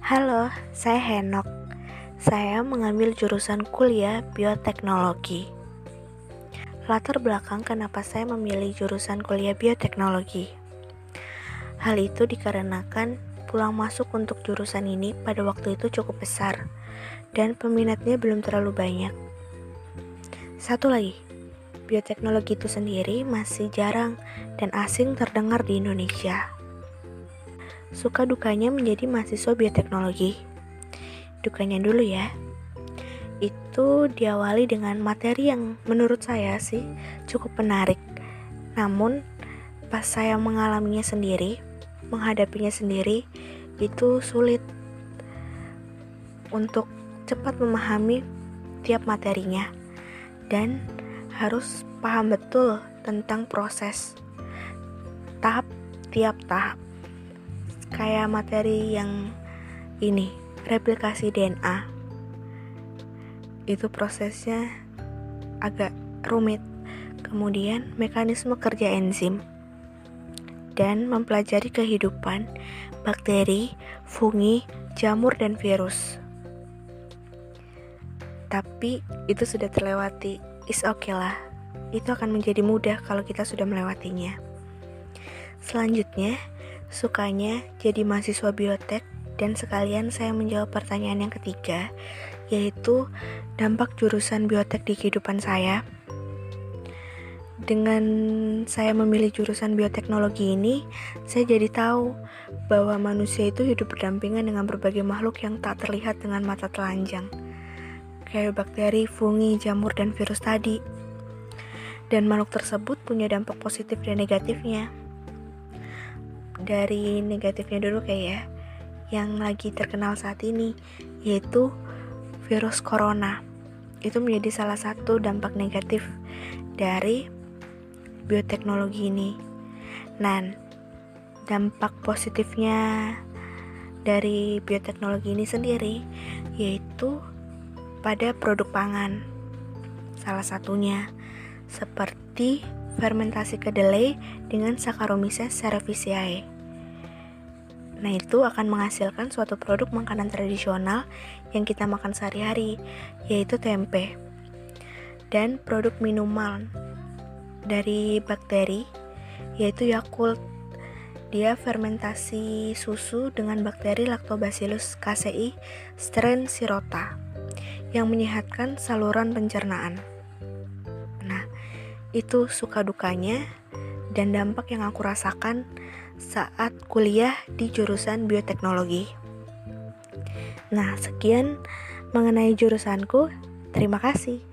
Halo, saya Henok. Saya mengambil jurusan kuliah bioteknologi. Latar belakang kenapa saya memilih jurusan kuliah bioteknologi. Hal itu dikarenakan pulang masuk untuk jurusan ini pada waktu itu cukup besar dan peminatnya belum terlalu banyak. Satu lagi, bioteknologi itu sendiri masih jarang dan asing terdengar di Indonesia. Suka dukanya menjadi mahasiswa bioteknologi. Dukanya dulu ya. Itu diawali dengan materi yang menurut saya sih cukup menarik. Namun pas saya mengalaminya sendiri, menghadapinya sendiri, itu sulit untuk cepat memahami tiap materinya dan harus paham betul tentang proses tahap tiap tahap kayak materi yang ini replikasi DNA itu prosesnya agak rumit kemudian mekanisme kerja enzim dan mempelajari kehidupan bakteri, fungi, jamur, dan virus. Tapi itu sudah terlewati, is okay lah. Itu akan menjadi mudah kalau kita sudah melewatinya. Selanjutnya, Sukanya jadi mahasiswa biotek dan sekalian saya menjawab pertanyaan yang ketiga, yaitu dampak jurusan biotek di kehidupan saya. Dengan saya memilih jurusan bioteknologi ini, saya jadi tahu bahwa manusia itu hidup berdampingan dengan berbagai makhluk yang tak terlihat dengan mata telanjang, kayak bakteri, fungi, jamur, dan virus tadi. Dan makhluk tersebut punya dampak positif dan negatifnya dari negatifnya dulu kayak ya yang lagi terkenal saat ini yaitu virus corona itu menjadi salah satu dampak negatif dari bioteknologi ini dan dampak positifnya dari bioteknologi ini sendiri yaitu pada produk pangan salah satunya seperti fermentasi kedelai dengan Saccharomyces cerevisiae. Nah, itu akan menghasilkan suatu produk makanan tradisional yang kita makan sehari-hari, yaitu tempe. Dan produk minuman dari bakteri, yaitu Yakult. Dia fermentasi susu dengan bakteri Lactobacillus casei strain sirota yang menyehatkan saluran pencernaan. Nah, itu suka dukanya dan dampak yang aku rasakan saat kuliah di jurusan bioteknologi. Nah, sekian mengenai jurusanku. Terima kasih.